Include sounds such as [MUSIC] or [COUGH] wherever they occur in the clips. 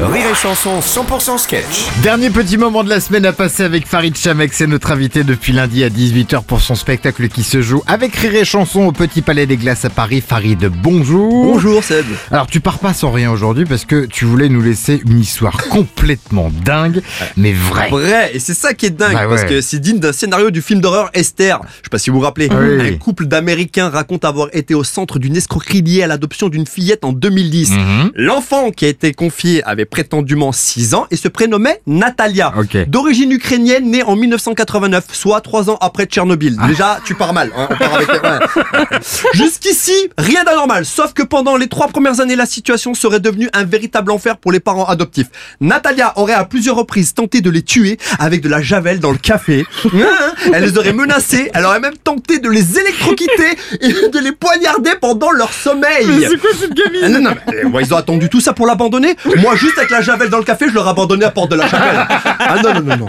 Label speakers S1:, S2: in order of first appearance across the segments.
S1: Rire et Chanson 100% sketch.
S2: Dernier petit moment de la semaine à passer avec Farid Chamek, c'est notre invité depuis lundi à 18h pour son spectacle qui se joue avec Rire et Chanson au Petit Palais des Glaces à Paris. Farid, bonjour.
S3: Bonjour Seb.
S2: Alors tu pars pas sans rien aujourd'hui parce que tu voulais nous laisser une histoire complètement dingue, mais vraie.
S3: Vrai, et c'est ça qui est dingue,
S2: Bah
S3: parce
S2: ouais.
S3: que c'est digne d'un scénario du film d'horreur Esther. Je sais pas si vous vous rappelez.
S2: Oui.
S3: Un couple d'Américains raconte avoir été au centre d'une escroquerie liée à l'adoption d'une fillette en 2010.
S2: Mhm.
S3: L'enfant qui a été confié avait prétendument 6 ans et se prénommait Natalia. D'origine ukrainienne, née en 1989, soit 3 ans après Tchernobyl.
S2: Ah.
S3: Déjà, tu pars mal. hein, ouais. [LAUGHS] Jusqu'ici, rien d'anormal. Sauf que pendant les trois premières années, la situation serait devenue un véritable enfer pour les parents adoptifs. Natalia aurait à plusieurs reprises tenté de les tuer avec de la javel dans le café. [LAUGHS] Hein, Elle les aurait menacés. Elle aurait même tenté de les électrocuter et de les poignarder pendant leur sommeil.
S2: quoi cette gamine?
S3: Ah non, non, mais, euh, ouais, ils ont attendu tout ça pour l'abandonner. Moi, juste avec la javel dans le café, je l'aurais abandonné à Porte de la Chapelle. [LAUGHS] Ah non, non, non, non.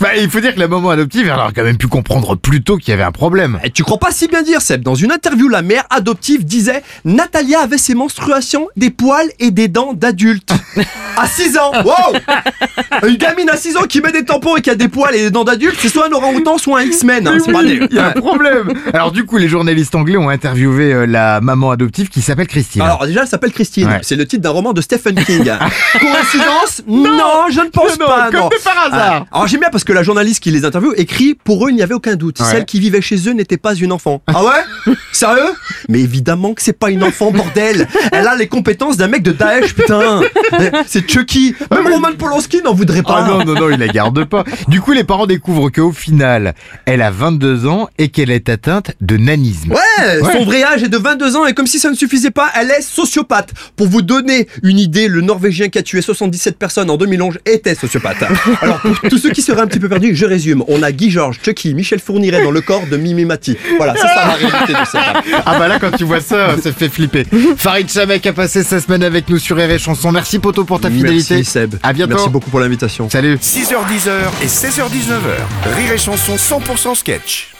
S2: Bah, il faut dire que la maman adoptive, elle aurait quand même pu comprendre plus tôt qu'il y avait un problème.
S3: Et tu crois pas si bien dire, Seb. Dans une interview, la mère adoptive disait Natalia avait ses menstruations, des poils et des dents d'adulte. À 6 ans Wow Une gamine à 6 ans qui met des tampons et qui a des poils et des dents d'adulte, c'est soit un orang-outan, soit un X-Men. hein, c'est pas des-
S2: Il y a un problème. Alors du coup, les journalistes anglais ont interviewé euh, la maman adoptive qui s'appelle Christine.
S3: Alors déjà, elle s'appelle Christine.
S2: Ouais.
S3: C'est le titre d'un roman de Stephen King. [LAUGHS] Coïncidence [LAUGHS] non, je ne pense
S2: Non,
S3: pas.
S2: comme
S3: non.
S2: par hasard.
S3: Ah, Alors j'aime bien parce que la journaliste qui les interviewe écrit pour eux il n'y avait aucun doute.
S2: Ouais.
S3: Celle qui vivait chez eux n'était pas une enfant. Ah ouais? [LAUGHS] Sérieux? Mais évidemment que c'est pas une enfant bordel. Elle a les compétences d'un mec de Daesh putain. C'est Chucky. Même Roman Polanski n'en voudrait pas.
S2: Ah non, non, non, il la garde pas. Du coup, les parents découvrent qu'au final, elle a 22 ans et qu'elle est atteinte de nanisme.
S3: Ouais,
S2: Ouais.
S3: son vrai âge est de 22 ans et comme si ça ne suffisait pas, elle est sociopathe. Pour vous donner une idée, le Norvégien qui a tué 77 personnes en 2011 était sociopathe. [LAUGHS] Alors pour tous ceux qui seraient un petit peu perdus, je résume. On a Guy Georges, Chucky, Michel Fourniret dans le corps de Mimi Mati. Voilà, c'est ça la réalité de cette
S2: Ah bah là, quand tu vois ça, ça fait flipper. Farid Chamek a passé sa semaine avec nous sur Rire et Chanson. Merci Poto pour ta fidélité.
S3: Merci Seb.
S2: À bientôt.
S3: Merci beaucoup pour l'invitation.
S2: Salut.
S1: 6h10 et 16h19h. Rire et Chanson 100% sketch.